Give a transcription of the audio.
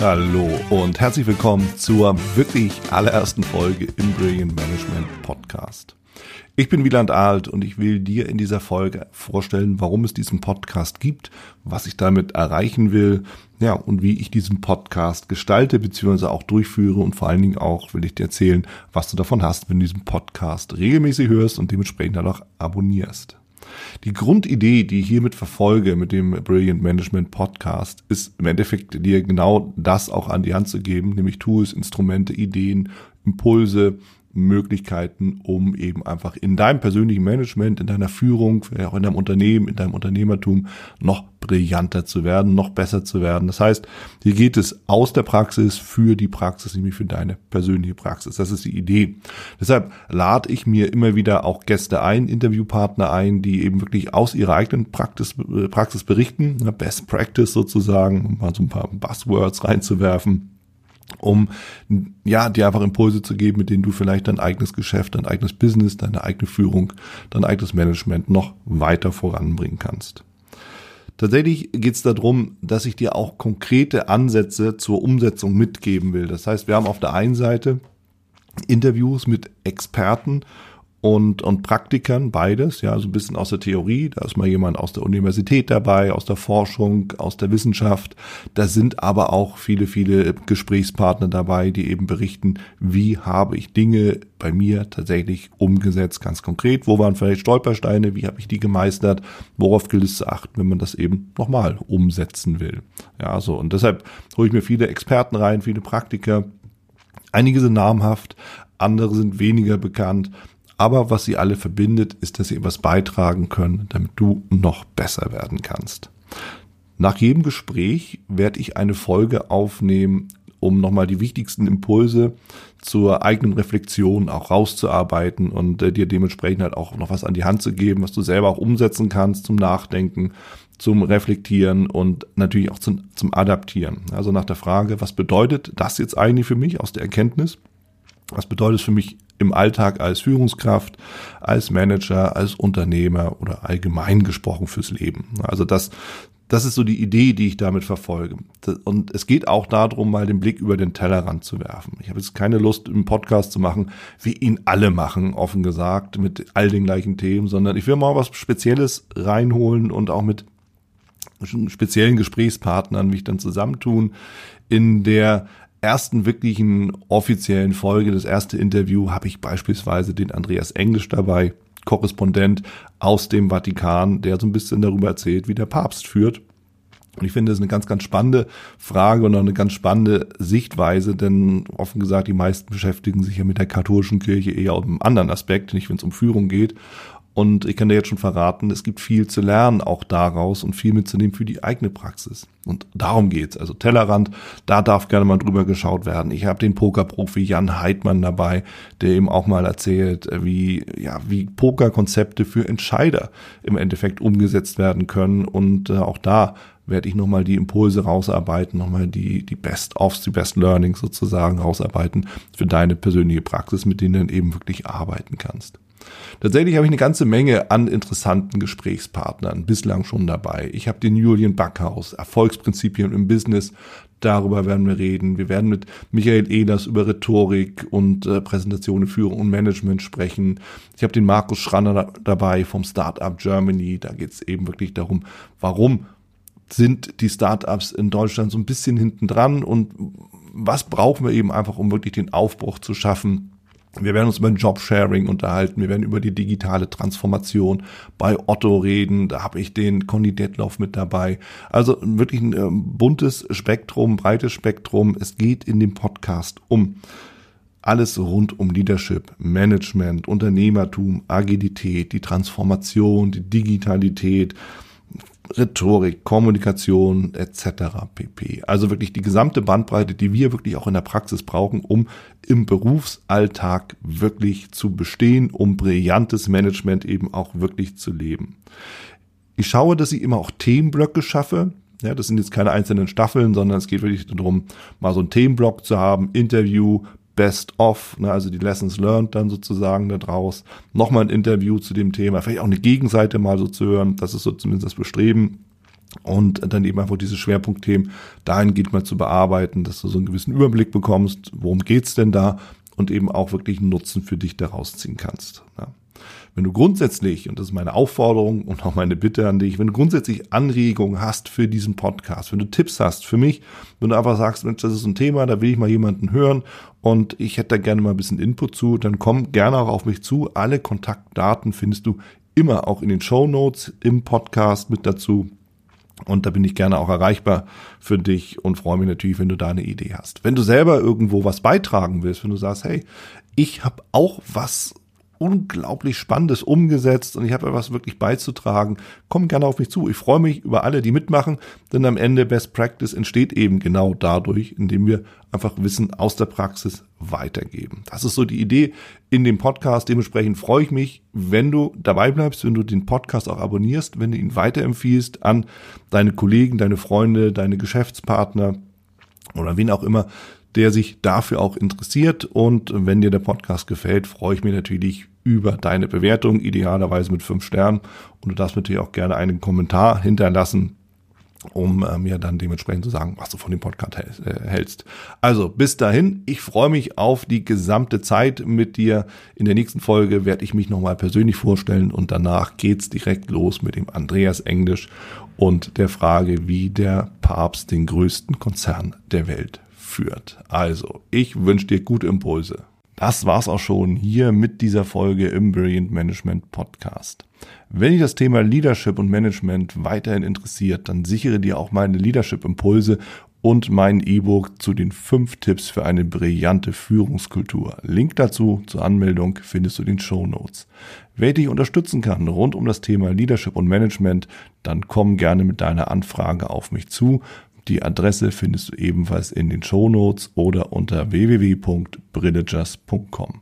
Hallo und herzlich willkommen zur wirklich allerersten Folge im Brilliant Management Podcast. Ich bin Wieland Alt und ich will dir in dieser Folge vorstellen, warum es diesen Podcast gibt, was ich damit erreichen will, ja, und wie ich diesen Podcast gestalte bzw. auch durchführe und vor allen Dingen auch will ich dir erzählen, was du davon hast, wenn du diesen Podcast regelmäßig hörst und dementsprechend dann auch abonnierst. Die Grundidee, die ich hiermit verfolge mit dem Brilliant Management Podcast, ist im Endeffekt dir genau das auch an die Hand zu geben, nämlich Tools, Instrumente, Ideen, Impulse, Möglichkeiten, um eben einfach in deinem persönlichen Management, in deiner Führung, auch in deinem Unternehmen, in deinem Unternehmertum noch brillanter zu werden, noch besser zu werden. Das heißt, hier geht es aus der Praxis für die Praxis, nämlich für deine persönliche Praxis. Das ist die Idee. Deshalb lade ich mir immer wieder auch Gäste ein, Interviewpartner ein, die eben wirklich aus ihrer eigenen Praxis, äh, Praxis berichten, Best Practice sozusagen, um mal so ein paar Buzzwords reinzuwerfen um ja dir einfach Impulse zu geben, mit denen du vielleicht dein eigenes Geschäft, dein eigenes Business, deine eigene Führung, dein eigenes Management noch weiter voranbringen kannst. Tatsächlich geht es darum, dass ich dir auch konkrete Ansätze zur Umsetzung mitgeben will. Das heißt, wir haben auf der einen Seite Interviews mit Experten und, und Praktikern, beides, ja, so ein bisschen aus der Theorie, da ist mal jemand aus der Universität dabei, aus der Forschung, aus der Wissenschaft, da sind aber auch viele, viele Gesprächspartner dabei, die eben berichten, wie habe ich Dinge bei mir tatsächlich umgesetzt, ganz konkret, wo waren vielleicht Stolpersteine, wie habe ich die gemeistert, worauf gilt es zu achten, wenn man das eben nochmal umsetzen will. Ja, so, und deshalb hole ich mir viele Experten rein, viele Praktiker, Einige sind namhaft, andere sind weniger bekannt. Aber was sie alle verbindet, ist, dass sie etwas beitragen können, damit du noch besser werden kannst. Nach jedem Gespräch werde ich eine Folge aufnehmen, um nochmal die wichtigsten Impulse zur eigenen Reflexion auch rauszuarbeiten und äh, dir dementsprechend halt auch noch was an die Hand zu geben, was du selber auch umsetzen kannst zum Nachdenken, zum Reflektieren und natürlich auch zum, zum Adaptieren. Also nach der Frage, was bedeutet das jetzt eigentlich für mich aus der Erkenntnis? Was bedeutet es für mich im Alltag als Führungskraft, als Manager, als Unternehmer oder allgemein gesprochen fürs Leben? Also das, das ist so die Idee, die ich damit verfolge. Und es geht auch darum, mal den Blick über den Tellerrand zu werfen. Ich habe jetzt keine Lust, einen Podcast zu machen, wie ihn alle machen, offen gesagt, mit all den gleichen Themen, sondern ich will mal was Spezielles reinholen und auch mit speziellen Gesprächspartnern mich dann zusammentun in der ersten wirklichen offiziellen Folge, das erste Interview, habe ich beispielsweise den Andreas Englisch dabei, Korrespondent aus dem Vatikan, der so ein bisschen darüber erzählt, wie der Papst führt. Und ich finde das eine ganz, ganz spannende Frage und auch eine ganz spannende Sichtweise, denn offen gesagt, die meisten beschäftigen sich ja mit der katholischen Kirche eher auf einem anderen Aspekt, nicht wenn es um Führung geht. Und ich kann dir jetzt schon verraten, es gibt viel zu lernen auch daraus und viel mitzunehmen für die eigene Praxis. Und darum geht's. Also Tellerrand, da darf gerne mal drüber geschaut werden. Ich habe den Pokerprofi Jan Heidmann dabei, der eben auch mal erzählt, wie, ja, wie Pokerkonzepte für Entscheider im Endeffekt umgesetzt werden können. Und äh, auch da werde ich nochmal die Impulse rausarbeiten, nochmal die, die Best-ofs, die Best-Learnings sozusagen rausarbeiten für deine persönliche Praxis, mit denen du dann eben wirklich arbeiten kannst. Tatsächlich habe ich eine ganze Menge an interessanten Gesprächspartnern bislang schon dabei. Ich habe den Julian Backhaus, Erfolgsprinzipien im Business. Darüber werden wir reden. Wir werden mit Michael Ehlers über Rhetorik und äh, Präsentation, Führung und Management sprechen. Ich habe den Markus Schranner dabei vom Startup Germany. Da geht es eben wirklich darum, warum sind die Startups in Deutschland so ein bisschen hinten dran und was brauchen wir eben einfach, um wirklich den Aufbruch zu schaffen wir werden uns über Jobsharing unterhalten. Wir werden über die digitale Transformation bei Otto reden. Da habe ich den Conny Detloff mit dabei. Also wirklich ein äh, buntes Spektrum, breites Spektrum. Es geht in dem Podcast um alles rund um Leadership, Management, Unternehmertum, Agilität, die Transformation, die Digitalität, Rhetorik, Kommunikation etc. pp. Also wirklich die gesamte Bandbreite, die wir wirklich auch in der Praxis brauchen, um im Berufsalltag wirklich zu bestehen, um brillantes Management eben auch wirklich zu leben. Ich schaue, dass ich immer auch Themenblöcke schaffe. Ja, das sind jetzt keine einzelnen Staffeln, sondern es geht wirklich darum, mal so einen Themenblock zu haben, Interview, Best of, ne, also die Lessons learned dann sozusagen da draus. Nochmal ein Interview zu dem Thema, vielleicht auch eine Gegenseite mal so zu hören. Das ist so zumindest das Bestreben. und dann eben einfach diese Schwerpunktthemen dahingehend mal zu bearbeiten, dass du so einen gewissen Überblick bekommst, worum geht's denn da und eben auch wirklich einen Nutzen für dich daraus ziehen kannst. Ja. Wenn du grundsätzlich, und das ist meine Aufforderung und auch meine Bitte an dich, wenn du grundsätzlich Anregungen hast für diesen Podcast, wenn du Tipps hast für mich, wenn du einfach sagst, Mensch, das ist ein Thema, da will ich mal jemanden hören und ich hätte da gerne mal ein bisschen Input zu, dann komm gerne auch auf mich zu. Alle Kontaktdaten findest du immer auch in den Show Notes im Podcast mit dazu. Und da bin ich gerne auch erreichbar für dich und freue mich natürlich, wenn du da eine Idee hast. Wenn du selber irgendwo was beitragen willst, wenn du sagst, hey, ich habe auch was unglaublich Spannendes umgesetzt und ich habe etwas wirklich beizutragen. Komm gerne auf mich zu. Ich freue mich über alle, die mitmachen, denn am Ende Best Practice entsteht eben genau dadurch, indem wir einfach Wissen aus der Praxis weitergeben. Das ist so die Idee in dem Podcast. Dementsprechend freue ich mich, wenn du dabei bleibst, wenn du den Podcast auch abonnierst, wenn du ihn weiterempfiehlst an deine Kollegen, deine Freunde, deine Geschäftspartner oder wen auch immer, der sich dafür auch interessiert. Und wenn dir der Podcast gefällt, freue ich mich natürlich über deine Bewertung, idealerweise mit fünf Sternen. Und du darfst natürlich auch gerne einen Kommentar hinterlassen, um äh, mir dann dementsprechend zu sagen, was du von dem Podcast äh, hältst. Also bis dahin, ich freue mich auf die gesamte Zeit mit dir. In der nächsten Folge werde ich mich nochmal persönlich vorstellen und danach geht's direkt los mit dem Andreas Englisch und der Frage, wie der Papst den größten Konzern der Welt führt. Also, ich wünsche dir gute Impulse. Das war's auch schon hier mit dieser Folge im Brilliant Management Podcast. Wenn dich das Thema Leadership und Management weiterhin interessiert, dann sichere dir auch meine Leadership Impulse und mein E-Book zu den fünf Tipps für eine brillante Führungskultur. Link dazu zur Anmeldung findest du in den Show Notes. Wer dich unterstützen kann rund um das Thema Leadership und Management, dann komm gerne mit deiner Anfrage auf mich zu. Die Adresse findest du ebenfalls in den Show Notes oder unter www.brillegers.com.